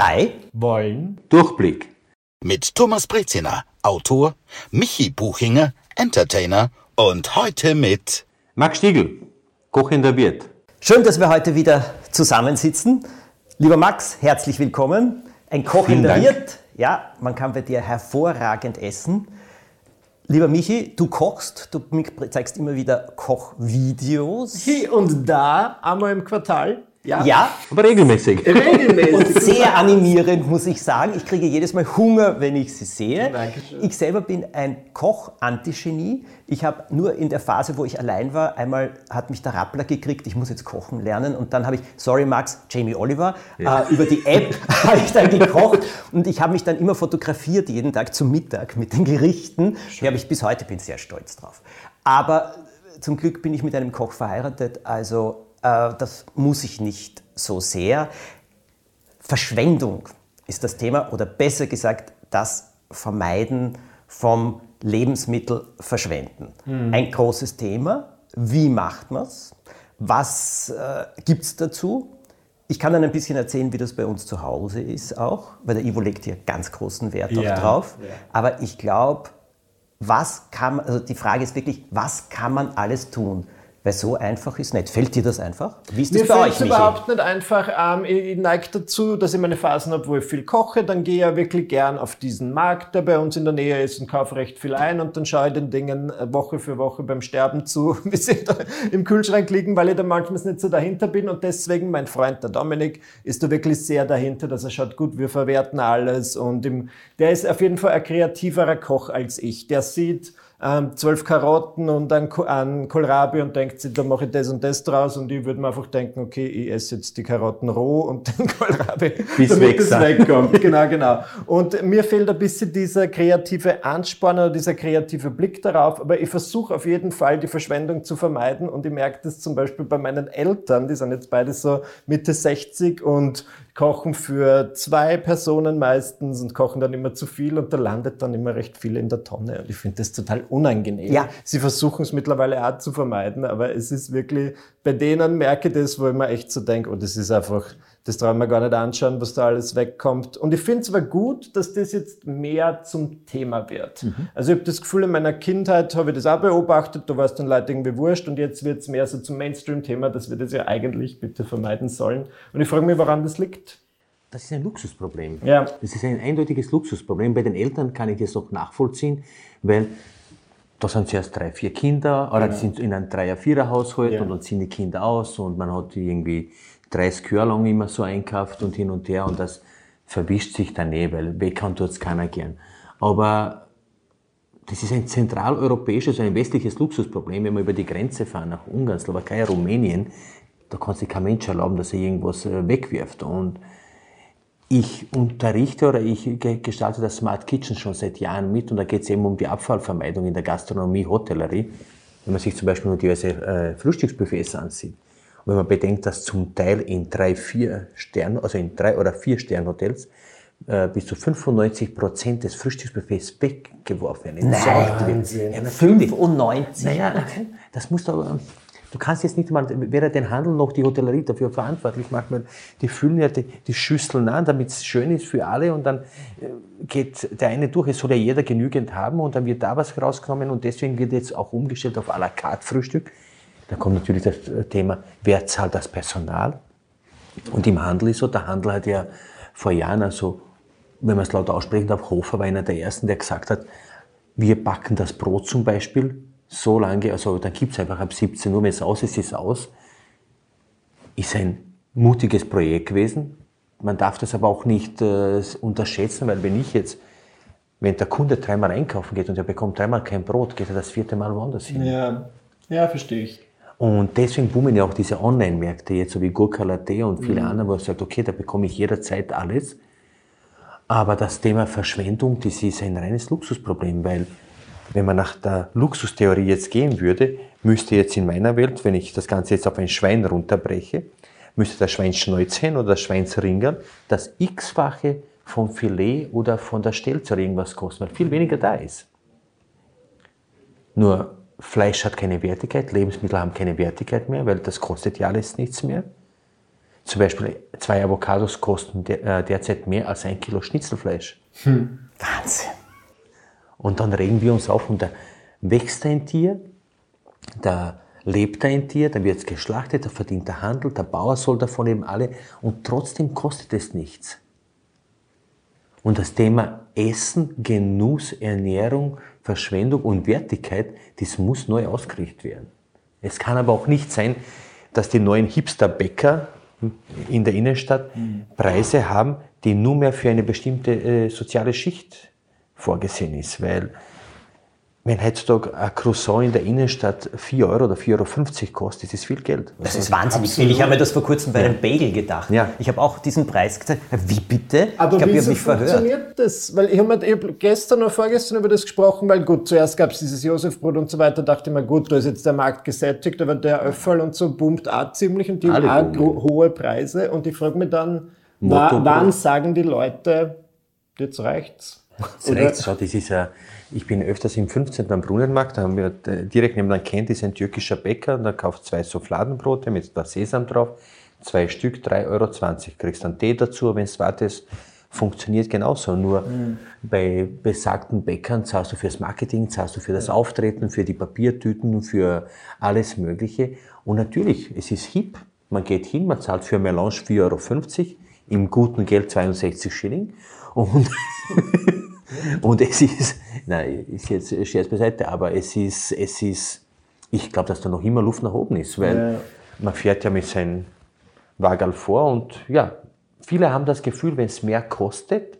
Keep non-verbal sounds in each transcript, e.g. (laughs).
drei wollen Durchblick. Mit Thomas Breziner, Autor, Michi Buchinger, Entertainer und heute mit Max Stiegel, kochender Wirt. Schön, dass wir heute wieder zusammensitzen. Lieber Max, herzlich willkommen. Ein Koch in der Wirt. Ja, man kann bei dir hervorragend essen. Lieber Michi, du kochst, du zeigst immer wieder Kochvideos. Hier und da, einmal im Quartal. Ja. ja. Aber regelmäßig. Regelmäßig. Und sehr (laughs) animierend, muss ich sagen. Ich kriege jedes Mal Hunger, wenn ich sie sehe. Dankeschön. Ich selber bin ein Koch-Antigenie. Ich habe nur in der Phase, wo ich allein war, einmal hat mich der Rappler gekriegt, ich muss jetzt kochen lernen. Und dann habe ich, sorry Max, Jamie Oliver, ja. äh, über die App (laughs) habe ich dann gekocht. Und ich habe mich dann immer fotografiert, jeden Tag zum Mittag mit den Gerichten. Die habe ich bis heute, bin sehr stolz drauf. Aber zum Glück bin ich mit einem Koch verheiratet, also das muss ich nicht so sehr. Verschwendung ist das Thema oder besser gesagt das Vermeiden vom Lebensmittelverschwenden. Mhm. Ein großes Thema. Wie macht man es? Was äh, gibt es dazu? Ich kann dann ein bisschen erzählen, wie das bei uns zu Hause ist auch, weil der Ivo legt hier ganz großen Wert ja, drauf. Ja. Aber ich glaube, was kann man, also die Frage ist wirklich, was kann man alles tun? Weil so einfach ist nicht. Fällt dir das einfach? Wie ist das Mir bei euch, Mir überhaupt nicht einfach. Ähm, ich, neige dazu, dass ich meine Phasen habe, wo ich viel koche. Dann gehe ich ja wirklich gern auf diesen Markt, der bei uns in der Nähe ist und kaufe recht viel ein. Und dann schaue ich den Dingen äh, Woche für Woche beim Sterben zu, (laughs) wie sie da im Kühlschrank liegen, weil ich da manchmal nicht so dahinter bin. Und deswegen, mein Freund, der Dominik, ist da wirklich sehr dahinter, dass er schaut, gut, wir verwerten alles. Und im, der ist auf jeden Fall ein kreativerer Koch als ich. Der sieht, ähm, zwölf Karotten und ein, ein Kohlrabi und denkt sich, da mache ich das und das draus und ich würde mir einfach denken, okay, ich esse jetzt die Karotten roh und (laughs) den Kohlrabi, Bis damit es wegkommt. (laughs) genau, genau. Und mir fehlt ein bisschen dieser kreative Ansporn oder dieser kreative Blick darauf, aber ich versuche auf jeden Fall die Verschwendung zu vermeiden und ich merke das zum Beispiel bei meinen Eltern, die sind jetzt beide so Mitte 60 und kochen für zwei Personen meistens und kochen dann immer zu viel und da landet dann immer recht viel in der Tonne. Und ich finde das total unangenehm. Ja. Sie versuchen es mittlerweile auch zu vermeiden, aber es ist wirklich, bei denen merke ich das, wo ich mir echt so denke, oh, das ist einfach, das trauen wir gar nicht anschauen, was da alles wegkommt. Und ich finde es aber gut, dass das jetzt mehr zum Thema wird. Mhm. Also ich habe das Gefühl, in meiner Kindheit habe ich das auch beobachtet, da war es dann Leute irgendwie wurscht und jetzt wird es mehr so zum Mainstream-Thema, dass wir das ja eigentlich bitte vermeiden sollen. Und ich frage mich, woran das liegt. Das ist ein Luxusproblem. Ja. Das ist ein eindeutiges Luxusproblem. Bei den Eltern kann ich das auch nachvollziehen, weil da sind zuerst drei, vier Kinder, oder ja. sind in einem Dreier-, Vierer-Haushalt ja. und dann ziehen die Kinder aus und man hat die irgendwie 30 Jahre lang immer so einkauft und hin und her und das verwischt sich dann eh, weil weg kann tut es keiner gern. Aber das ist ein zentraleuropäisches, ein westliches Luxusproblem, wenn wir über die Grenze fahren nach Ungarn, Slowakei, Rumänien, da kann sich kein Mensch erlauben, dass er irgendwas äh, wegwirft. Und ich unterrichte oder ich gestalte das Smart Kitchen schon seit Jahren mit und da geht es eben um die Abfallvermeidung in der Gastronomie, Hotellerie. Wenn man sich zum Beispiel nur diverse äh, Frühstücksbuffets ansieht. Und wenn man bedenkt, dass zum Teil in drei, vier Stern, also in drei oder vier Sternhotels äh, bis zu 95 Prozent des Frühstücksbuffets weggeworfen werden. Nein, ja, 95? Naja, das muss doch, Du kannst jetzt nicht mal weder den Handel noch die Hotellerie dafür verantwortlich machen. Die füllen ja die, die Schüsseln an, damit es schön ist für alle und dann äh, geht der eine durch. Es soll ja jeder genügend haben und dann wird da was rausgenommen und deswegen wird jetzt auch umgestellt auf à la carte Frühstück. Da kommt natürlich das äh, Thema, wer zahlt das Personal? Und im Handel ist so, der Handel hat ja vor Jahren, also wenn man es laut aussprechen darf, Hofer war einer der ersten, der gesagt hat, wir backen das Brot zum Beispiel so lange, also dann gibt es einfach ab 17 Uhr, wenn es aus ist, ist es aus. Ist ein mutiges Projekt gewesen. Man darf das aber auch nicht äh, unterschätzen, weil wenn ich jetzt, wenn der Kunde dreimal einkaufen geht und er bekommt dreimal kein Brot, geht er das vierte Mal woanders hin. Ja, ja verstehe ich. Und deswegen boomen ja auch diese Online-Märkte jetzt, so wie Gurka Latte und viele mhm. andere, wo man sagt, okay, da bekomme ich jederzeit alles. Aber das Thema Verschwendung, das ist ein reines Luxusproblem, weil wenn man nach der Luxustheorie jetzt gehen würde, müsste jetzt in meiner Welt, wenn ich das Ganze jetzt auf ein Schwein runterbreche, müsste das Schweinsschnäuzchen oder das Schweinsringel das x-fache vom Filet oder von der Stelze oder irgendwas kosten, weil viel weniger da ist. Nur Fleisch hat keine Wertigkeit, Lebensmittel haben keine Wertigkeit mehr, weil das kostet ja alles nichts mehr. Zum Beispiel zwei Avocados kosten äh, derzeit mehr als ein Kilo Schnitzelfleisch. Hm. Wahnsinn. Und dann regen wir uns auf und da wächst ein Tier, da lebt ein Tier, da wird es geschlachtet, da verdient der Handel, der Bauer soll davon eben alle und trotzdem kostet es nichts. Und das Thema Essen, Genuss, Ernährung, Verschwendung und Wertigkeit, das muss neu ausgerichtet werden. Es kann aber auch nicht sein, dass die neuen Hipster-Bäcker in der Innenstadt Preise haben, die nur mehr für eine bestimmte äh, soziale Schicht vorgesehen ist, weil wenn heutzutage ein Croissant in der Innenstadt 4 Euro oder 4,50 Euro kostet, ist das viel Geld. Das ist wahnsinnig viel. Ich habe mir das vor kurzem bei ja. einem Bagel gedacht. Ja. Ich habe auch diesen Preis gesagt. Wie bitte? Aber ich glaube, ich habe mich funktioniert das? Weil ich habe hab gestern oder vorgestern über das gesprochen, weil gut, zuerst gab es dieses Josefbrot und so weiter, dachte ich mir, gut, da ist jetzt der Markt gesättigt, aber der Öffel und so boomt auch ziemlich und die Alle haben auch hohe Preise. Und ich frage mich dann, wann sagen die Leute, jetzt reicht's? Jetzt reicht's, schau, das ist ja ich bin öfters im 15. am Brunnenmarkt, da haben wir äh, direkt nebenan kennt, ist ein türkischer Bäcker und da kauft zwei Sofladenbrote mit da Sesam drauf, zwei Stück, 3,20 Euro. Kriegst dann Tee dazu, wenn es wartest, funktioniert genauso. Nur mhm. bei besagten Bäckern zahlst du fürs Marketing, zahlst du für das Auftreten, für die Papiertüten, für alles Mögliche. Und natürlich, es ist hip. Man geht hin, man zahlt für Melange 4,50 Euro, im guten Geld 62 Schilling. Und (laughs) Und es ist, nein, ist jetzt Scherz beiseite, aber es ist, es ist, ich glaube, dass da noch immer Luft nach oben ist, weil ja. man fährt ja mit seinem Wagal vor und ja, viele haben das Gefühl, wenn es mehr kostet,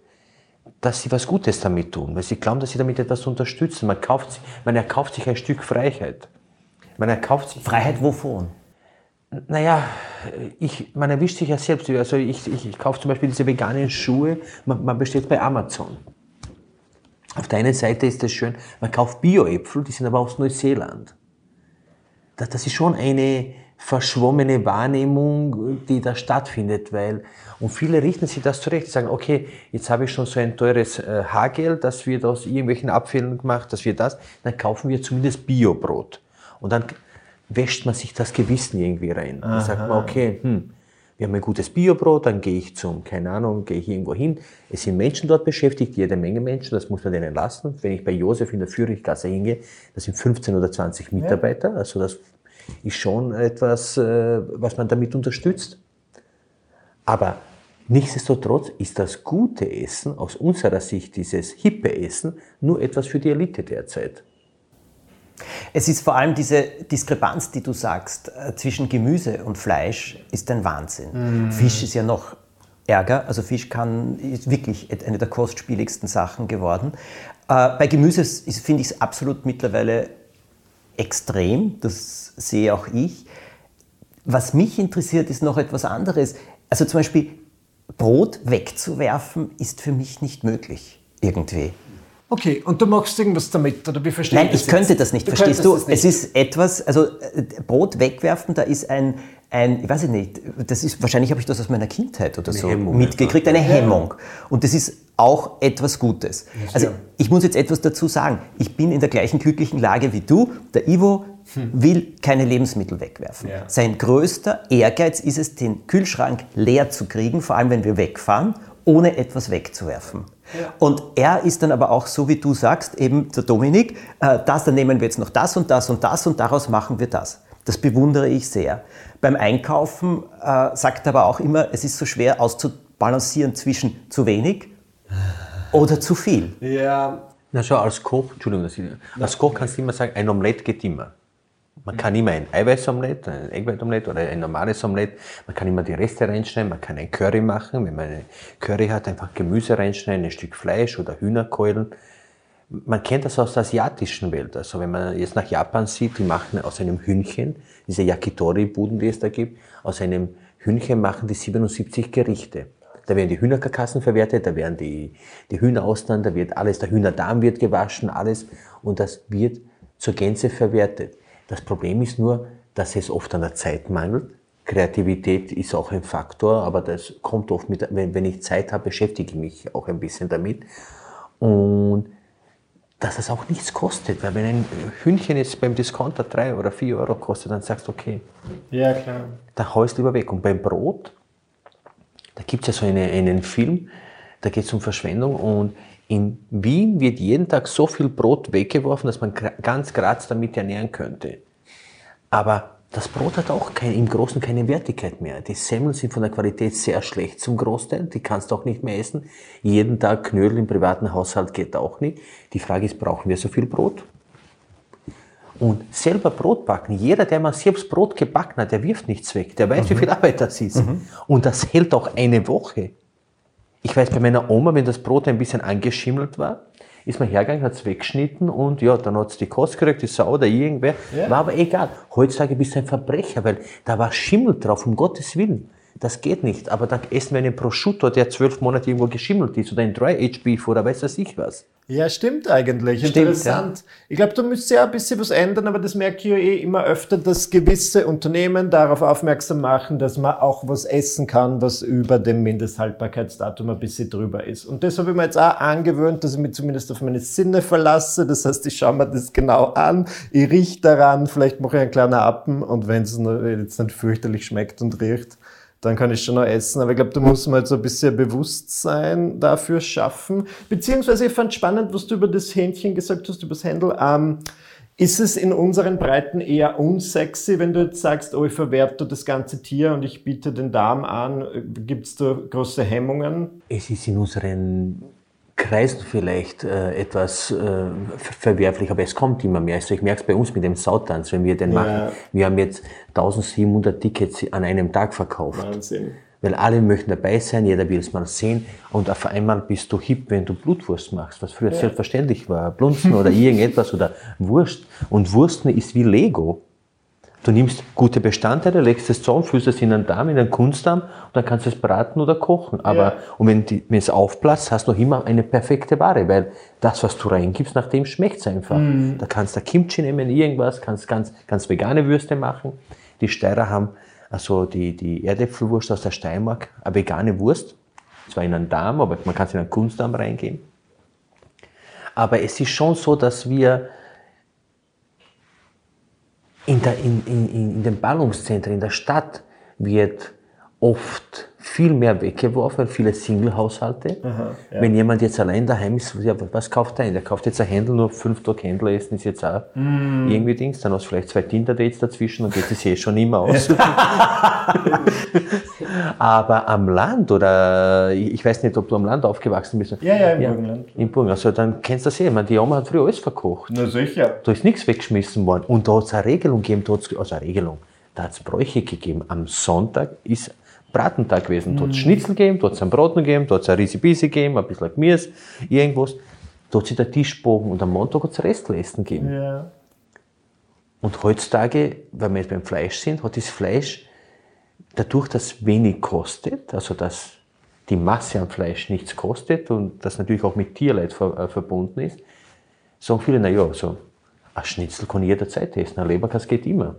dass sie was Gutes damit tun, weil sie glauben, dass sie damit etwas unterstützen. Man, kauft, man erkauft sich ein Stück Freiheit. Man erkauft sich Freiheit wovon? Naja, ich, man erwischt sich ja selbst. Also ich, ich, ich kaufe zum Beispiel diese veganen Schuhe, man, man bestellt bei Amazon. Auf der einen Seite ist es schön, man kauft Bio-Äpfel, die sind aber aus Neuseeland. Das, das ist schon eine verschwommene Wahrnehmung, die da stattfindet, weil, und viele richten sich das zurecht, sagen, okay, jetzt habe ich schon so ein teures äh, Haargeld, das wird aus irgendwelchen Abfällen gemacht, dass wir das, dann kaufen wir zumindest Bio-Brot. Und dann wäscht man sich das Gewissen irgendwie rein. Dann sagt man, okay, hm, wir haben ein gutes Biobrot, dann gehe ich zum, keine Ahnung, gehe ich irgendwo hin. Es sind Menschen dort beschäftigt, jede Menge Menschen, das muss man denen lassen. Wenn ich bei Josef in der Führungsklasse hingehe, das sind 15 oder 20 Mitarbeiter, also das ist schon etwas, äh, was man damit unterstützt. Aber nichtsdestotrotz ist das gute Essen, aus unserer Sicht dieses hippe Essen, nur etwas für die Elite derzeit. Es ist vor allem diese Diskrepanz, die du sagst, äh, zwischen Gemüse und Fleisch, ist ein Wahnsinn. Mm. Fisch ist ja noch ärger. Also Fisch kann, ist wirklich eine der kostspieligsten Sachen geworden. Äh, bei Gemüse finde ich es absolut mittlerweile extrem. Das sehe auch ich. Was mich interessiert, ist noch etwas anderes. Also zum Beispiel Brot wegzuwerfen, ist für mich nicht möglich irgendwie. Okay, und du machst irgendwas damit, oder wie verstehst du Nein, ich könnte das nicht, du verstehst du? Nicht. Es ist etwas, also äh, Brot wegwerfen, da ist ein, ein, ich weiß nicht, das ist, wahrscheinlich habe ich das aus meiner Kindheit oder eine so Hemmung mitgekriegt, eine Hemmung. Und das ist auch etwas Gutes. Also ich muss jetzt etwas dazu sagen. Ich bin in der gleichen glücklichen Lage wie du. Der Ivo hm. will keine Lebensmittel wegwerfen. Ja. Sein größter Ehrgeiz ist es, den Kühlschrank leer zu kriegen, vor allem wenn wir wegfahren, ohne etwas wegzuwerfen. Und er ist dann aber auch so, wie du sagst, eben der Dominik, äh, das, dann nehmen wir jetzt noch das und das und das und daraus machen wir das. Das bewundere ich sehr. Beim Einkaufen äh, sagt er aber auch immer, es ist so schwer auszubalancieren zwischen zu wenig oder zu viel. Ja. Na schau, als Koch, Entschuldigung, als Koch kannst du immer sagen, ein Omelett geht immer. Man kann immer ein Eiweißomelett, ein Eggweißomelett oder ein normales Omelett, man kann immer die Reste reinschneiden, man kann ein Curry machen, wenn man eine Curry hat, einfach Gemüse reinschneiden, ein Stück Fleisch oder Hühnerkeulen. Man kennt das aus der asiatischen Welt. Also wenn man jetzt nach Japan sieht, die machen aus einem Hühnchen, diese Yakitori-Buden, die es da gibt, aus einem Hühnchen machen die 77 Gerichte. Da werden die Hühnerkarkassen verwertet, da werden die, die Hühneraustern, da wird alles, der Hühnerdarm wird gewaschen, alles. Und das wird zur Gänze verwertet. Das Problem ist nur, dass es oft an der Zeit mangelt. Kreativität ist auch ein Faktor, aber das kommt oft mit, wenn, wenn ich Zeit habe, beschäftige ich mich auch ein bisschen damit. Und dass es auch nichts kostet, weil wenn ein Hühnchen jetzt beim Discounter drei oder vier Euro kostet, dann sagst du, okay, ja, klar. dann haust du lieber weg. Und beim Brot, gibt es ja so eine, einen Film, da geht es um Verschwendung und in Wien wird jeden Tag so viel Brot weggeworfen, dass man ganz Graz damit ernähren könnte. Aber das Brot hat auch kein, im Großen keine Wertigkeit mehr. Die Semmeln sind von der Qualität sehr schlecht zum Großteil. Die kannst du auch nicht mehr essen. Jeden Tag Knödel im privaten Haushalt geht auch nicht. Die Frage ist, brauchen wir so viel Brot? Und selber Brot backen, jeder, der mal selbst Brot gebacken hat, der wirft nichts weg. Der weiß, mhm. wie viel Arbeit das ist. Mhm. Und das hält auch eine Woche. Ich weiß bei meiner Oma, wenn das Brot ein bisschen angeschimmelt war, ist man hergegangen, hat es weggeschnitten und ja, dann hat es die Kost gekriegt, die Sau oder irgendwer. Ja. War aber egal. Heutzutage bist du ein Verbrecher, weil da war Schimmel drauf, um Gottes Willen. Das geht nicht. Aber dann essen wir einen Prosciutto, der zwölf Monate irgendwo geschimmelt ist oder ein Dry-Age-Beef oder weiß das ich was. Ja, stimmt eigentlich. Stimmt, Interessant. Ja. Ich glaube, da müsste ja ein bisschen was ändern, aber das merke ich ja eh immer öfter, dass gewisse Unternehmen darauf aufmerksam machen, dass man auch was essen kann, was über dem Mindesthaltbarkeitsdatum ein bisschen drüber ist. Und das habe ich mir jetzt auch angewöhnt, dass ich mich zumindest auf meine Sinne verlasse. Das heißt, ich schaue mir das genau an, ich rieche daran, vielleicht mache ich einen kleinen Appen und wenn es jetzt nicht fürchterlich schmeckt und riecht, dann kann ich schon noch essen. Aber ich glaube, da muss man halt so ein bisschen Bewusstsein dafür schaffen. Beziehungsweise ich fand spannend, was du über das Hähnchen gesagt hast, über das Händel. Ähm, ist es in unseren Breiten eher unsexy, wenn du jetzt sagst, oh, ich verwerte das ganze Tier und ich biete den Darm an? Gibt es da große Hemmungen? Es ist in unseren Kreisen vielleicht äh, etwas äh, verwerflich, aber es kommt immer mehr. Also ich merke es bei uns mit dem Sautanz, wenn wir den ja. machen. Wir haben jetzt 1700 Tickets an einem Tag verkauft. Wahnsinn. Weil alle möchten dabei sein, jeder will es mal sehen und auf einmal bist du hip, wenn du Blutwurst machst, was früher ja. selbstverständlich war. Blunzen oder (laughs) irgendetwas oder Wurst. Und Wursten ist wie Lego. Du nimmst gute Bestandteile, legst es zusammen, füllst es in einen Darm, in einen Kunstdarm und dann kannst du es braten oder kochen. Aber, ja. und wenn, die, wenn es aufplatzt, hast du noch immer eine perfekte Ware, weil das, was du reingibst, nach dem schmeckt es einfach. Mhm. Da kannst du Kimchi nehmen, irgendwas, kannst ganz, ganz vegane Würste machen. Die Steirer haben also die, die Erdäpfelwurst aus der Steiermark, eine vegane Wurst, zwar in einen Darm, aber man kann es in einen Kunstdarm reingeben. Aber es ist schon so, dass wir in, der, in, in, in den Ballungszentren, in der Stadt wird oft viel mehr weggeworfen, viele Single-Haushalte. Ja. Wenn jemand jetzt allein daheim ist, ja, was kauft er ein? Der kauft jetzt ein Händel, nur fünf Tage Händel essen ist jetzt auch mm. irgendwie Dings. Dann hast du vielleicht zwei Tinder-Dates dazwischen und geht es eh schon immer aus. (laughs) Aber am Land oder ich weiß nicht, ob du am Land aufgewachsen bist. Ja, ja, im ja, Burgenland. Im Burgenland. Also dann kennst du das eh. die Oma hat früher alles verkocht. Na sicher. Da ist nichts weggeschmissen worden. Und da hat es eine Regelung gegeben, also eine Regelung. Da hat es Bräuche gegeben. Am Sonntag ist Bratentag gewesen. Dort mhm. Schnitzel gegeben, dort ein Braten gegeben, dort ein Risibisi gegeben, ein bisschen Gemüse, irgendwas. Dort sich der Tischbogen und am Montag hat es Restleisten gegeben. Ja. Und heutzutage, wenn wir jetzt beim Fleisch sind, hat das Fleisch, dadurch, dass es wenig kostet, also dass die Masse an Fleisch nichts kostet und das natürlich auch mit Tierleid ver, äh, verbunden ist, sagen viele, naja, so ein Schnitzel kann jederzeit essen, ein Leberkass geht immer.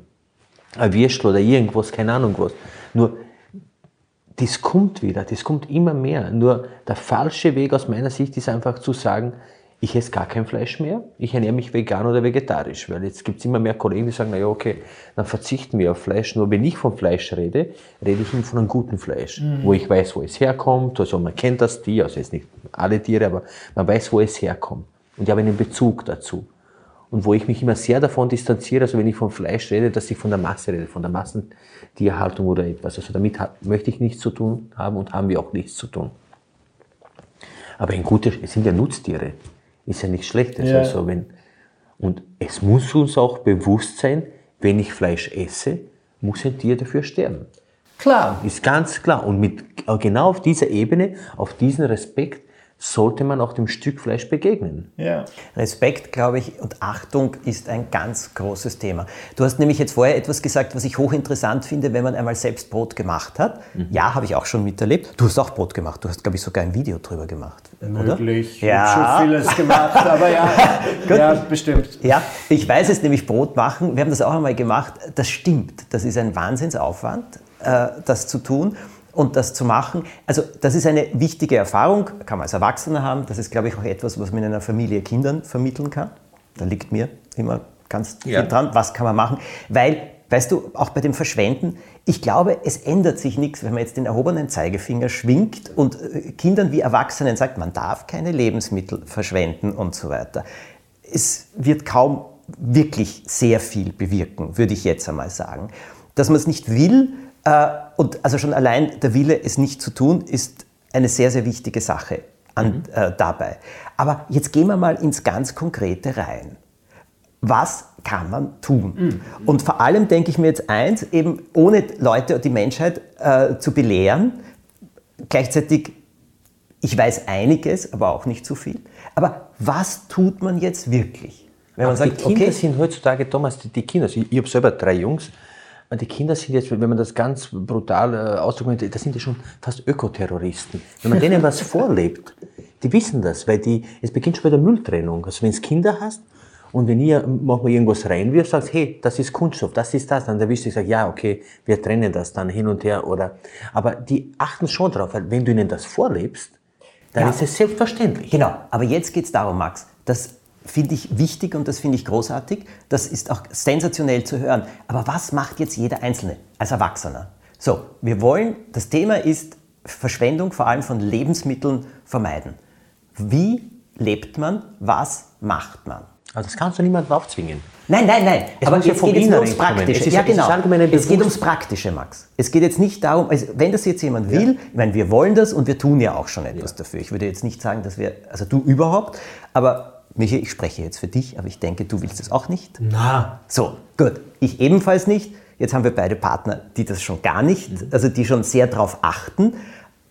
Ein Würstel oder irgendwas, keine Ahnung was. Nur das kommt wieder, das kommt immer mehr. Nur der falsche Weg aus meiner Sicht ist einfach zu sagen, ich esse gar kein Fleisch mehr, ich ernähre mich vegan oder vegetarisch, weil jetzt gibt es immer mehr Kollegen, die sagen, naja, okay, dann verzichten wir auf Fleisch. Nur wenn ich von Fleisch rede, rede ich von einem guten Fleisch, mhm. wo ich weiß, wo es herkommt, also man kennt das Tier, also jetzt nicht alle Tiere, aber man weiß, wo es herkommt. Und ich habe einen Bezug dazu und wo ich mich immer sehr davon distanziere, also wenn ich von Fleisch rede, dass ich von der Masse rede, von der Massentierhaltung oder etwas. Also damit möchte ich nichts zu tun haben und haben wir auch nichts zu tun. Aber ein guter, es sind ja Nutztiere, ist ja nichts Schlechtes. Ja. Also wenn, und es muss uns auch bewusst sein, wenn ich Fleisch esse, muss ein Tier dafür sterben. Klar. Ist ganz klar. Und mit, genau auf dieser Ebene, auf diesen Respekt, sollte man auch dem Stück Fleisch begegnen. Ja. Respekt, glaube ich, und Achtung ist ein ganz großes Thema. Du hast nämlich jetzt vorher etwas gesagt, was ich hochinteressant finde, wenn man einmal selbst Brot gemacht hat. Mhm. Ja, habe ich auch schon miterlebt. Du hast auch Brot gemacht. Du hast, glaube ich, sogar ein Video drüber gemacht. Möglich. Oder? Ja. Ich habe schon vieles gemacht, aber ja, (laughs) ja, bestimmt. Ja, ich weiß es nämlich, Brot machen. Wir haben das auch einmal gemacht. Das stimmt. Das ist ein Wahnsinnsaufwand, äh, das zu tun und das zu machen. Also das ist eine wichtige Erfahrung, kann man als Erwachsener haben. Das ist, glaube ich, auch etwas, was man in einer Familie Kindern vermitteln kann. Da liegt mir immer ganz viel ja. dran, was kann man machen. Weil Weißt du, auch bei dem Verschwenden, ich glaube, es ändert sich nichts, wenn man jetzt den erhobenen Zeigefinger schwingt und äh, Kindern wie Erwachsenen sagt, man darf keine Lebensmittel verschwenden und so weiter. Es wird kaum wirklich sehr viel bewirken, würde ich jetzt einmal sagen. Dass man es nicht will, und also schon allein der Wille, es nicht zu tun, ist eine sehr, sehr wichtige Sache an, mhm. äh, dabei. Aber jetzt gehen wir mal ins ganz Konkrete rein. Was kann man tun? Mhm. Und vor allem denke ich mir jetzt eins, eben ohne Leute und die Menschheit äh, zu belehren, gleichzeitig, ich weiß einiges, aber auch nicht zu viel. Aber was tut man jetzt wirklich? Wenn man sagt, die Kinder okay, sind heutzutage, Thomas, die, die Kinder, ich, ich habe selber drei Jungs, die Kinder sind jetzt, wenn man das ganz brutal äh, ausdrückt, das sind ja schon fast Ökoterroristen. Wenn man denen was vorlebt, die wissen das, weil die, es beginnt schon bei der Mülltrennung. Also wenn du Kinder hast und wenn ihr manchmal irgendwas reinwirft, sagst, hey, das ist Kunststoff, das ist das, dann der wirst du sagen, ja, okay, wir trennen das dann hin und her oder, aber die achten schon drauf, weil wenn du ihnen das vorlebst, dann ja. ist es selbstverständlich. Genau, aber jetzt geht es darum, Max, dass finde ich wichtig und das finde ich großartig. Das ist auch sensationell zu hören. Aber was macht jetzt jeder Einzelne als Erwachsener? So, wir wollen, das Thema ist Verschwendung vor allem von Lebensmitteln vermeiden. Wie lebt man? Was macht man? Also das kannst du niemandem aufzwingen. Nein, nein, nein. Es aber jetzt geht es ums Praktische. ja, genau. Es geht ums Praktische, Max. Es geht jetzt nicht darum, also wenn das jetzt jemand will, ich meine, wir wollen das und wir tun ja auch schon etwas ja. dafür. Ich würde jetzt nicht sagen, dass wir, also du überhaupt, aber Michi, ich spreche jetzt für dich, aber ich denke, du willst es auch nicht. Na. So, gut. Ich ebenfalls nicht. Jetzt haben wir beide Partner, die das schon gar nicht, also die schon sehr darauf achten.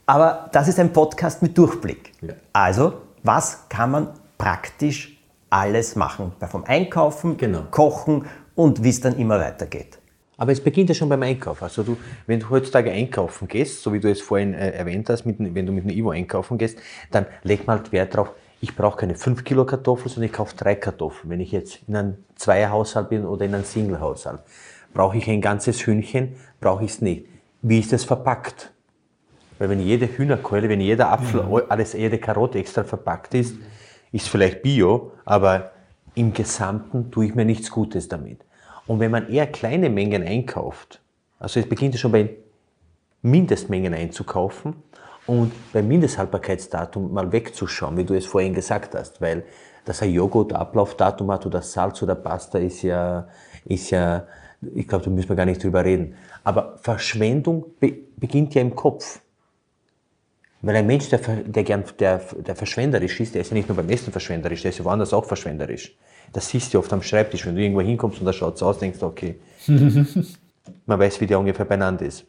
Aber das ist ein Podcast mit Durchblick. Ja. Also, was kann man praktisch alles machen? Vom Einkaufen, genau. Kochen und wie es dann immer weitergeht. Aber es beginnt ja schon beim Einkauf. Also du, wenn du heutzutage einkaufen gehst, so wie du es vorhin äh, erwähnt hast, mit, wenn du mit einem Ivo einkaufen gehst, dann leg mal Wert darauf, ich brauche keine 5 Kilo Kartoffeln, sondern ich kaufe drei Kartoffeln. Wenn ich jetzt in einem Zweierhaushalt bin oder in einem Singlehaushalt. Brauche ich ein ganzes Hühnchen, brauche ich es nicht. Wie ist es verpackt? Weil wenn jede Hühnerkeule, wenn jeder Apfel, mhm. alles, jede Karotte extra verpackt ist, ist vielleicht Bio, aber im Gesamten tue ich mir nichts Gutes damit. Und wenn man eher kleine Mengen einkauft, also es beginnt ja schon bei Mindestmengen einzukaufen, und beim Mindesthaltbarkeitsdatum mal wegzuschauen, wie du es vorhin gesagt hast, weil dass ein Joghurt Ablaufdatum hat oder Salz oder Pasta ist ja, ist ja, ich glaube, da müssen wir gar nicht drüber reden. Aber Verschwendung be beginnt ja im Kopf. Weil ein Mensch, der, der, gern, der, der verschwenderisch ist, der ist ja nicht nur beim Essen verschwenderisch, der ist ja woanders auch verschwenderisch. Das siehst du oft am Schreibtisch, wenn du irgendwo hinkommst und da schaut es aus, denkst du, okay, (laughs) man weiß, wie der ungefähr beieinander ist.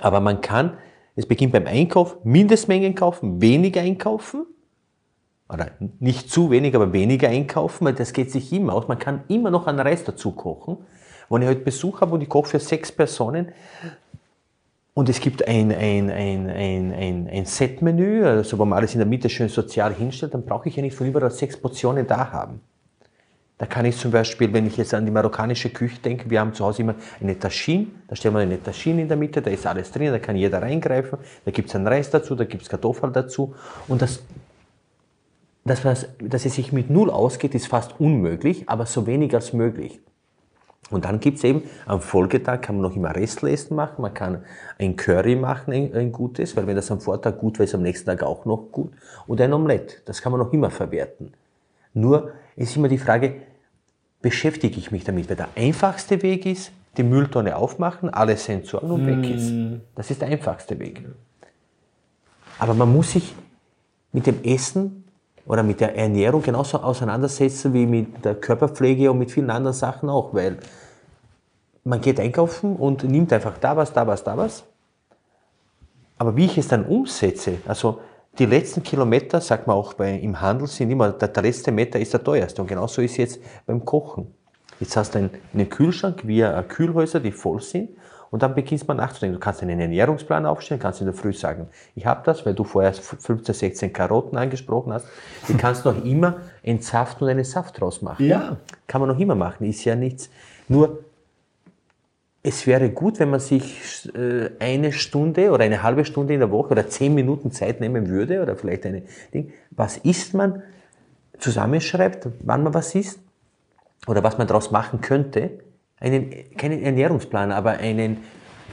Aber man kann es beginnt beim Einkauf, Mindestmengen kaufen, weniger einkaufen. Oder nicht zu wenig, aber weniger einkaufen, weil das geht sich immer aus. Man kann immer noch einen Reis dazu kochen. Wenn ich heute Besuch habe und ich koche für sechs Personen und es gibt ein, ein, ein, ein, ein, ein Set-Menü, also wo man alles in der Mitte schön sozial hinstellt, dann brauche ich ja nicht von überall sechs Portionen da haben. Da kann ich zum Beispiel, wenn ich jetzt an die marokkanische Küche denke, wir haben zu Hause immer eine Taschine, da stellen wir eine Taschine in der Mitte, da ist alles drin, da kann jeder reingreifen, da gibt es einen Reis dazu, da gibt es Kartoffeln dazu und das, das, dass es sich mit Null ausgeht, ist fast unmöglich, aber so wenig als möglich. Und dann gibt es eben am Folgetag kann man noch immer Restlesen machen, man kann ein Curry machen, ein, ein, gutes, weil wenn das am Vortag gut war, ist am nächsten Tag auch noch gut. Und ein Omelett, das kann man noch immer verwerten. Nur ist immer die Frage, beschäftige ich mich damit, weil der einfachste Weg ist, die Mülltonne aufmachen, alles entsorgen und weg ist. Hm. Das ist der einfachste Weg. Aber man muss sich mit dem Essen oder mit der Ernährung genauso auseinandersetzen wie mit der Körperpflege und mit vielen anderen Sachen auch, weil man geht einkaufen und nimmt einfach da was, da was, da was. Aber wie ich es dann umsetze, also die letzten Kilometer, sagt man auch bei, im Handel, sind immer, der, der letzte Meter ist der teuerste. Und genauso ist es jetzt beim Kochen. Jetzt hast du einen, einen Kühlschrank, wie Kühlhäuser, die voll sind. Und dann beginnst man nachzudenken. Du kannst einen Ernährungsplan aufstellen, kannst in der Früh sagen, ich habe das, weil du vorher 15, 16 Karotten angesprochen hast. Die kannst du noch immer entsaften und einen Saft draus machen. Ja. Kann man noch immer machen, ist ja nichts. Nur es wäre gut, wenn man sich äh, eine Stunde oder eine halbe Stunde in der Woche oder zehn Minuten Zeit nehmen würde oder vielleicht eine Ding, was isst man, zusammenschreibt, wann man was isst oder was man daraus machen könnte, einen, keinen Ernährungsplan, aber einen,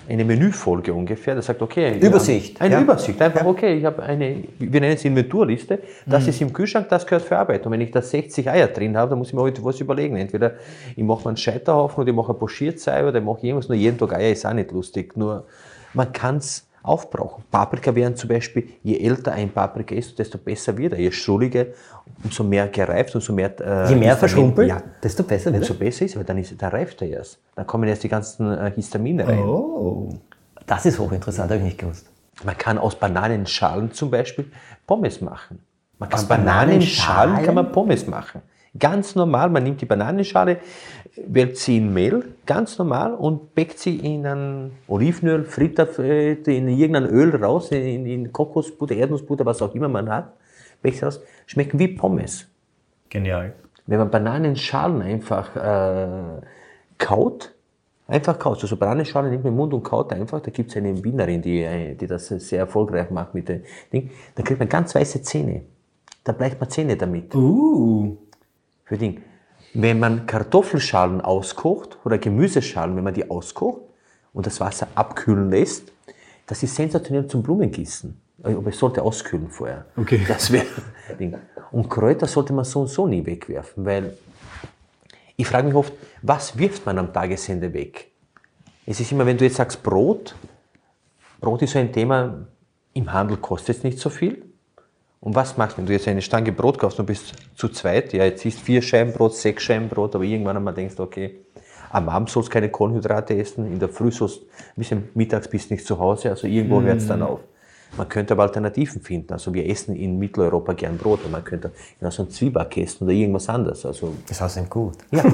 eine Menüfolge ungefähr, der sagt, okay. Übersicht. Eine ja. Übersicht. Einfach, okay, ich habe eine, wir nennen es Inventurliste, das mhm. ist im Kühlschrank, das gehört für Arbeit. Und wenn ich da 60 Eier drin habe, dann muss ich mir heute was überlegen. Entweder ich mache einen Scheiterhaufen oder ich mache ein Pochiertzei oder ich mache irgendwas, nur jeden Tag Eier ist auch nicht lustig. Nur man kann es aufbrauchen. Paprika werden zum Beispiel, je älter ein Paprika ist, desto besser wird er. Je schrulliger, umso mehr gereift, umso mehr. Äh, je mehr verschrumpelt, ja, desto besser wird er. Umso besser ist, weil dann, ist, dann reift er erst. Dann kommen erst die ganzen äh, Histamine rein. Oh, das ist hochinteressant, habe ich nicht gewusst. Man kann aus Bananenschalen zum Beispiel Pommes machen. Man kann aus Bananenschalen kann man Pommes machen. Ganz normal, man nimmt die Bananenschale, wählt sie in Mehl, ganz normal, und bäckt sie in ein Olivenöl, Fritterfett, in irgendein Öl raus, in, in Kokosbutter, Erdnussbutter, was auch immer man hat, bäckt sie raus, schmecken wie Pommes. Genial. Wenn man Bananenschalen einfach äh, kaut, einfach kaut, also Bananenschalen nimmt man im Mund und kaut einfach, da gibt es eine Wienerin, die, die das sehr erfolgreich macht mit dem Ding, dann kriegt man ganz weiße Zähne. Da bleibt man Zähne damit. Uh. Für Ding. Wenn man Kartoffelschalen auskocht oder Gemüseschalen, wenn man die auskocht und das Wasser abkühlen lässt, das ist sensationell zum Blumengießen. Aber es sollte auskühlen vorher. Okay. (laughs) Das wäre Ding. Und Kräuter sollte man so und so nie wegwerfen, weil ich frage mich oft, was wirft man am Tagesende weg? Es ist immer, wenn du jetzt sagst Brot, Brot ist so ein Thema, im Handel kostet es nicht so viel. Und was machst du, wenn du jetzt eine Stange Brot kaufst und bist zu zweit? Ja, jetzt isst vier Scheiben Brot, sechs Scheiben Brot, aber irgendwann einmal denkst du, okay, am Abend sollst du keine Kohlenhydrate essen, in der Früh sollst du, ein bisschen mittags bist du nicht zu Hause, also irgendwo mm. hört es dann auf. Man könnte aber Alternativen finden. Also wir essen in Mitteleuropa gern Brot, aber man könnte genauso einen Zwieback essen oder irgendwas anderes. Also, das heißt gut. Ja. (laughs)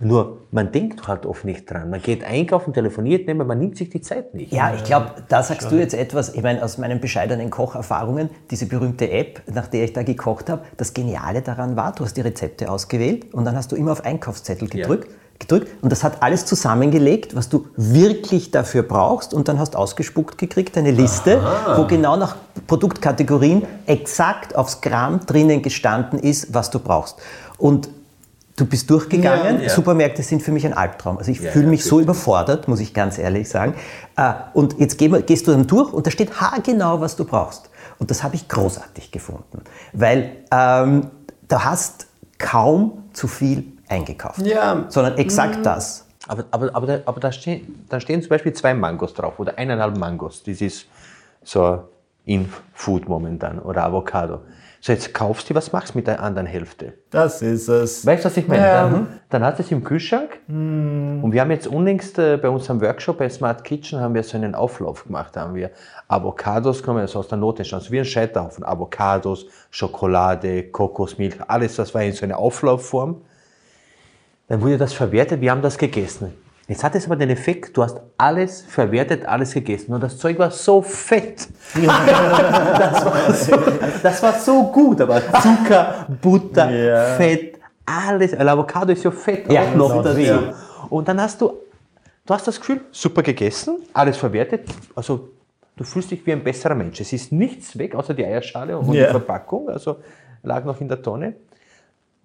Nur man denkt halt oft nicht dran. Man geht einkaufen, telefoniert nicht mehr, man nimmt sich die Zeit nicht. Ja, ich glaube, da sagst du jetzt etwas, ich meine, aus meinen bescheidenen Kocherfahrungen, diese berühmte App, nach der ich da gekocht habe, das Geniale daran war, du hast die Rezepte ausgewählt und dann hast du immer auf Einkaufszettel gedrückt. Ja. Gedrückt und das hat alles zusammengelegt, was du wirklich dafür brauchst und dann hast ausgespuckt gekriegt, eine Liste, Aha. wo genau nach Produktkategorien exakt aufs Gramm drinnen gestanden ist, was du brauchst. Und Du bist durchgegangen. Ja, ja. Supermärkte sind für mich ein Albtraum. Also ich ja, fühle mich so überfordert, muss ich ganz ehrlich sagen. Äh, und jetzt gehst du dann durch und da steht haargenau, was du brauchst. Und das habe ich großartig gefunden, weil ähm, du hast kaum zu viel eingekauft, ja. sondern exakt mhm. das. Aber, aber, aber, da, aber da, stehen, da stehen zum Beispiel zwei Mangos drauf oder eineinhalb Mangos. Das ist so in Food momentan oder Avocado. So, jetzt kaufst du, was machst du mit der anderen Hälfte? Das ist es. Weißt du, was ich meine? Ja. Dann, dann hast du es im Kühlschrank. Mm. Und wir haben jetzt unlängst äh, bei unserem Workshop bei Smart Kitchen haben wir so einen Auflauf gemacht. Da haben wir Avocados, kommen also aus der Notenstand, so wie ein Scheiterhaufen. Avocados, Schokolade, Kokosmilch, alles, das war in so einer Auflaufform. Dann wurde das verwertet, wir haben das gegessen. Jetzt hat es aber den Effekt, du hast alles verwertet, alles gegessen und das Zeug war so fett. (laughs) das, war so, das war so gut, aber Zucker, Butter, yeah. Fett, alles. Weil Avocado ist ja fett ja, auch noch dazu. Ja. Und dann hast du, du hast das Gefühl, super gegessen, alles verwertet, also du fühlst dich wie ein besserer Mensch. Es ist nichts weg, außer die Eierschale und die Verpackung, also lag noch in der Tonne.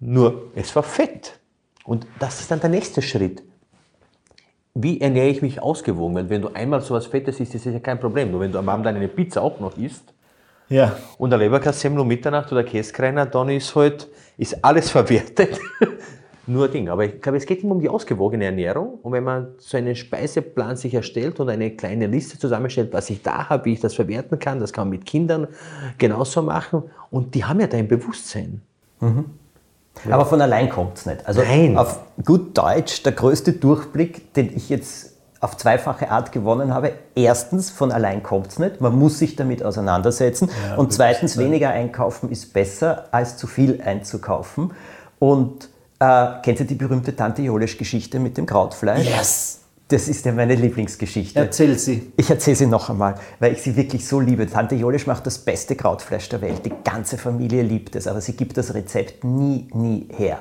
Nur, es war fett. Und das ist dann der nächste Schritt wie ernähre ich mich ausgewogen? Weil wenn du einmal so was Fettes isst, ist das ja kein Problem. Nur wenn du am Abend eine Pizza auch noch isst ja. und eine Leberkassemmel um Mitternacht oder Käskreiner, dann ist halt ist alles (laughs) verwertet. Nur ein Ding. Aber ich glaube, es geht immer um die ausgewogene Ernährung. Und wenn man so einen Speiseplan sich erstellt und eine kleine Liste zusammenstellt, was ich da habe, wie ich das verwerten kann, das kann man mit Kindern genauso machen. Und die haben ja dein Bewusstsein. Mhm. Ja. Aber von allein kommt es nicht. Also Nein. auf gut Deutsch, der größte Durchblick, den ich jetzt auf zweifache Art gewonnen habe. Erstens, von allein kommt es nicht. Man muss sich damit auseinandersetzen. Ja, und zweitens, weniger einkaufen ist besser, als zu viel einzukaufen. Und äh, kennt ihr die berühmte Tante Jolesch-Geschichte mit dem Krautfleisch? Yes! Das ist ja meine Lieblingsgeschichte. Erzähl sie. Ich erzähle sie noch einmal, weil ich sie wirklich so liebe. Tante Jolisch macht das beste Krautfleisch der Welt. Die ganze Familie liebt es, aber sie gibt das Rezept nie, nie her.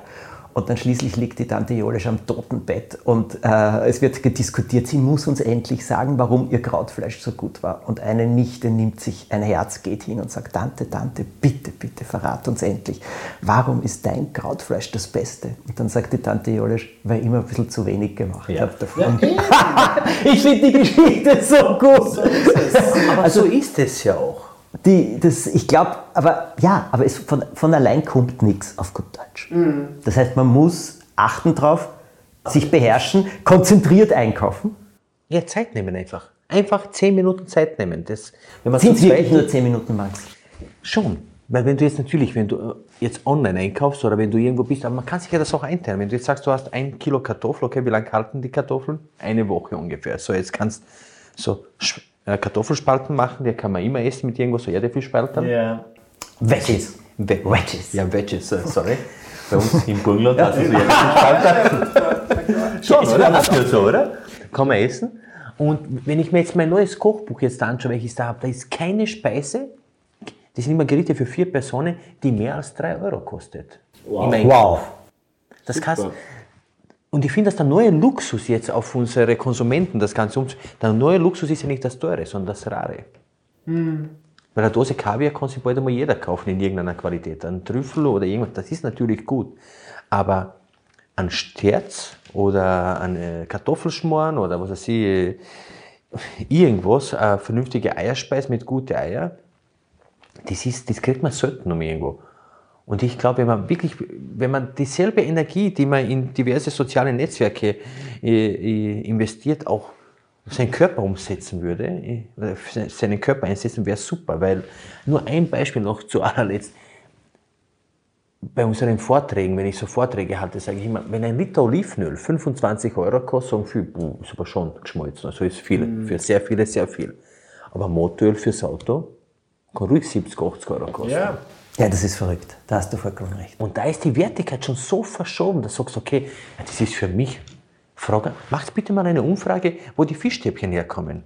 Und dann schließlich liegt die Tante Jolisch am Totenbett und äh, es wird diskutiert, sie muss uns endlich sagen, warum ihr Krautfleisch so gut war. Und eine Nichte nimmt sich ein Herz, geht hin und sagt, Tante, Tante, bitte, bitte, verrat uns endlich, warum ist dein Krautfleisch das Beste? Und dann sagt die Tante Jolisch, weil ich immer ein bisschen zu wenig gemacht ja. habe davon. Ja, (laughs) ich finde die Geschichte so gut. So Aber also, so ist es ja auch. Die, das, ich glaube, aber ja, aber es, von, von allein kommt nichts auf gut Deutsch. Mhm. Das heißt, man muss achten drauf, sich beherrschen, konzentriert einkaufen. Ja, Zeit nehmen einfach. Einfach zehn Minuten Zeit nehmen. Das, wenn man Sind es wirklich nur zehn Minuten, Max? Schon. Weil wenn du jetzt natürlich, wenn du äh, jetzt online einkaufst oder wenn du irgendwo bist, aber man kann sich ja das auch einteilen. Wenn du jetzt sagst, du hast ein Kilo Kartoffeln, okay, wie lange halten die Kartoffeln? Eine Woche ungefähr. So, jetzt kannst so äh, Kartoffelspalten machen, die kann man immer essen mit irgendwo so Erdäpfelspalten. Veggies. Ve Veggies. Ja, Veggies, äh, sorry. Bei uns im Burgenland ja, hat es so Erdäpfelspalten. (laughs) Schon, oder? Das ist so, oder? Kann man essen. Und wenn ich mir jetzt mein neues Kochbuch jetzt anschaue, welches da habe, da ist keine Speise, das sind immer Gerichte für vier Personen, die mehr als drei Euro kostet. Wow. wow. Das kannst, und ich finde, dass der neue Luxus jetzt auf unsere Konsumenten, das Ganze um, der neue Luxus ist ja nicht das Teure, sondern das Rare. Mhm. Weil eine Dose Kaviar kann sich bald einmal jeder kaufen in irgendeiner Qualität. Ein Trüffel oder irgendwas, das ist natürlich gut. Aber ein Sterz oder ein Kartoffelschmoren oder was weiß ich, irgendwas, eine vernünftige Eierspeise mit guten Eier, das, ist, das kriegt man selten um irgendwo. Und ich glaube, wenn man wirklich, wenn man dieselbe Energie, die man in diverse soziale Netzwerke äh, investiert, auch seinen Körper umsetzen würde, äh, seinen Körper einsetzen, wäre super. Weil nur ein Beispiel noch zu allerletzt. Bei unseren Vorträgen, wenn ich so Vorträge halte, sage ich immer, wenn ein Liter Olivenöl 25 Euro kostet, sagen viele, ist aber schon geschmolzen. Also ist viel, mm. für sehr viele sehr viel. Aber Motoröl fürs Auto kann ruhig 70, 80 Euro kosten. Ja. Ja, das ist verrückt. Da hast du vollkommen recht. Und da ist die Wertigkeit schon so verschoben, dass du sagst, okay, das ist für mich. Frage, macht bitte mal eine Umfrage, wo die Fischstäbchen herkommen.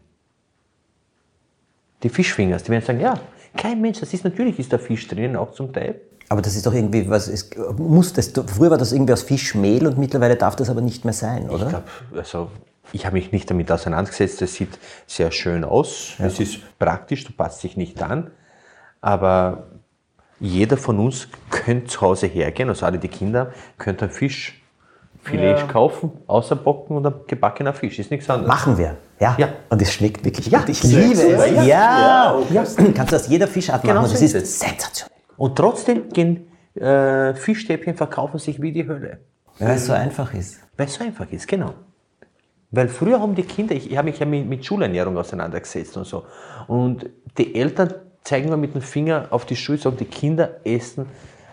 Die Fischfingers, die werden sagen, ja, kein Mensch, das ist natürlich ist da Fisch drin, auch zum Teil. Aber das ist doch irgendwie, was ist, muss das, früher war das irgendwie aus Fischmehl und mittlerweile darf das aber nicht mehr sein, oder? Ich glaube, also ich habe mich nicht damit auseinandergesetzt, das sieht sehr schön aus, ja. es ist praktisch, du passt dich nicht an, aber jeder von uns könnte zu Hause hergehen, also alle die Kinder, könnte ein Fischfilet ja. kaufen, außer Bocken und ein gebackener Fisch. Ist nichts anderes. Machen wir. Ja. ja. Und es schmeckt wirklich ja. gut. Ich liebe es. Ja. ja. ja. (clears throat) Kannst du aus jeder Fischart genau machen. Das ist es. sensationell. Und trotzdem gehen äh, Fischstäbchen verkaufen sich wie die Hölle. Weil es so einfach ist. Weil es so einfach ist, genau. Weil früher haben die Kinder, ich, ich habe mich ja mit, mit Schulernährung auseinandergesetzt und so. Und die Eltern zeigen wir mit dem Finger auf die Schule, sagen, die Kinder essen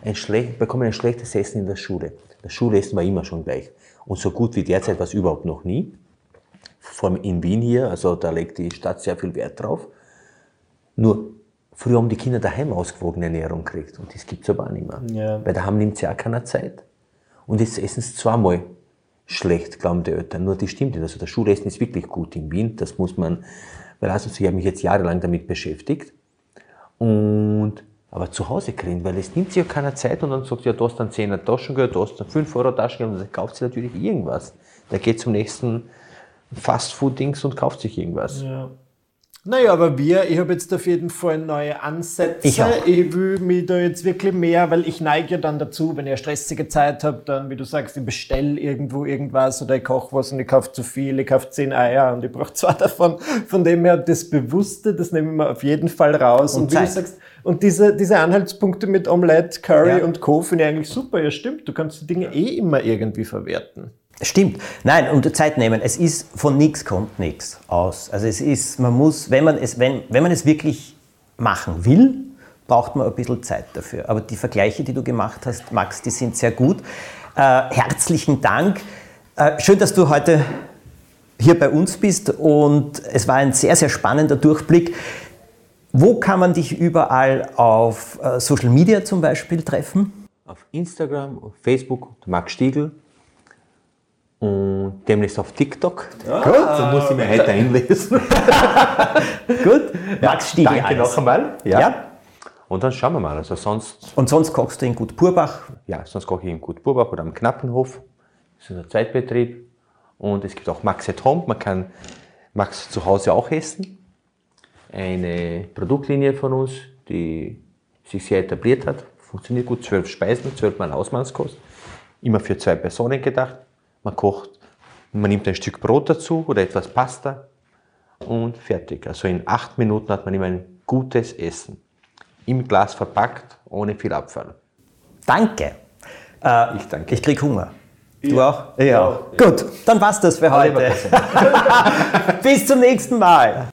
ein schlecht, bekommen ein schlechtes Essen in der Schule. Das Schulessen war immer schon gleich. Und so gut wie derzeit war es überhaupt noch nie. Vor allem in Wien hier, also da legt die Stadt sehr viel Wert drauf. Nur, früher haben die Kinder daheim ausgewogene Ernährung gekriegt. Und das gibt es aber auch nicht mehr. Ja. Weil daheim nimmt es ja auch keiner Zeit. Und jetzt essen sie zweimal schlecht, glauben die Eltern. Nur das stimmt nicht. Also das Schulessen ist wirklich gut in Wien. Das muss man, weil also ich habe mich jetzt jahrelang damit beschäftigt und aber zu Hause kriegen, weil es nimmt sich ja keiner Zeit und dann sagt, ja, du hast dann 10er Taschengeld, du hast dann 5 Euro Taschengeld und dann kauft sie natürlich irgendwas. Der geht zum nächsten Fastfood-Dings und kauft sich irgendwas. Ja. Naja, aber wir, ich habe jetzt auf jeden Fall neue Ansätze. Ich, auch. ich will mich da jetzt wirklich mehr, weil ich neige ja dann dazu, wenn ich eine stressige Zeit habe, dann, wie du sagst, ich bestelle irgendwo irgendwas oder ich koche was und ich kaufe zu viel, ich kaufe zehn Eier und ich brauche (laughs) zwei davon. Von dem her, das Bewusste, das nehmen wir auf jeden Fall raus. Und, und wie du sagst, und diese, diese Anhaltspunkte mit Omelette, Curry ja. und Co. finde ich eigentlich super. Ja, stimmt. Du kannst die Dinge eh immer irgendwie verwerten. Stimmt. Nein, und Zeit nehmen. Es ist, von nichts kommt nichts aus. Also es ist, man muss, wenn man es, wenn, wenn man es wirklich machen will, braucht man ein bisschen Zeit dafür. Aber die Vergleiche, die du gemacht hast, Max, die sind sehr gut. Äh, herzlichen Dank. Äh, schön, dass du heute hier bei uns bist und es war ein sehr, sehr spannender Durchblick. Wo kann man dich überall auf äh, Social Media zum Beispiel treffen? Auf Instagram, auf Facebook, Max Stiegel und demnächst auf TikTok. Ah, Gut, so muss ich mir heute einlesen. (laughs) Gut, Max Stiegel. Danke alles. noch einmal. Ja. ja. Und dann schauen wir mal. Also sonst Und sonst kochst du in Gut Purbach? Ja, sonst koche ich in Gut Purbach oder am Knappenhof. Das ist ein Zweitbetrieb. Und es gibt auch Max at Home. Man kann Max zu Hause auch essen. Eine Produktlinie von uns, die sich sehr etabliert hat. Funktioniert gut. Zwölf Speisen, zwölf Mal Hausmannskost. Immer für zwei Personen gedacht. Man kocht, man nimmt ein Stück Brot dazu oder etwas Pasta und fertig. Also in acht Minuten hat man immer ein gutes Essen. Im Glas verpackt, ohne viel Abfall. Danke. Äh, ich danke. Ich krieg Hunger. Du Ja. auch? Ja. Gut, dann war's das für heute. (laughs) Bis zum nächsten Mal.